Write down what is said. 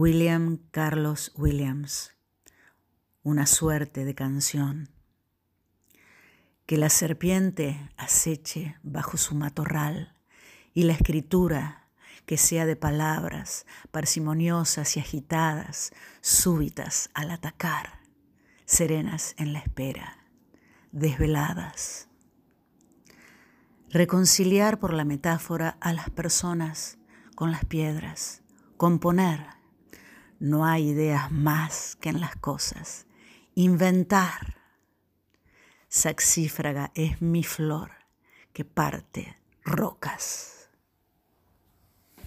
William Carlos Williams, una suerte de canción. Que la serpiente aceche bajo su matorral y la escritura que sea de palabras parsimoniosas y agitadas, súbitas al atacar, serenas en la espera, desveladas. Reconciliar por la metáfora a las personas con las piedras, componer no hay ideas más que en las cosas. Inventar. Saxífraga es mi flor que parte rocas.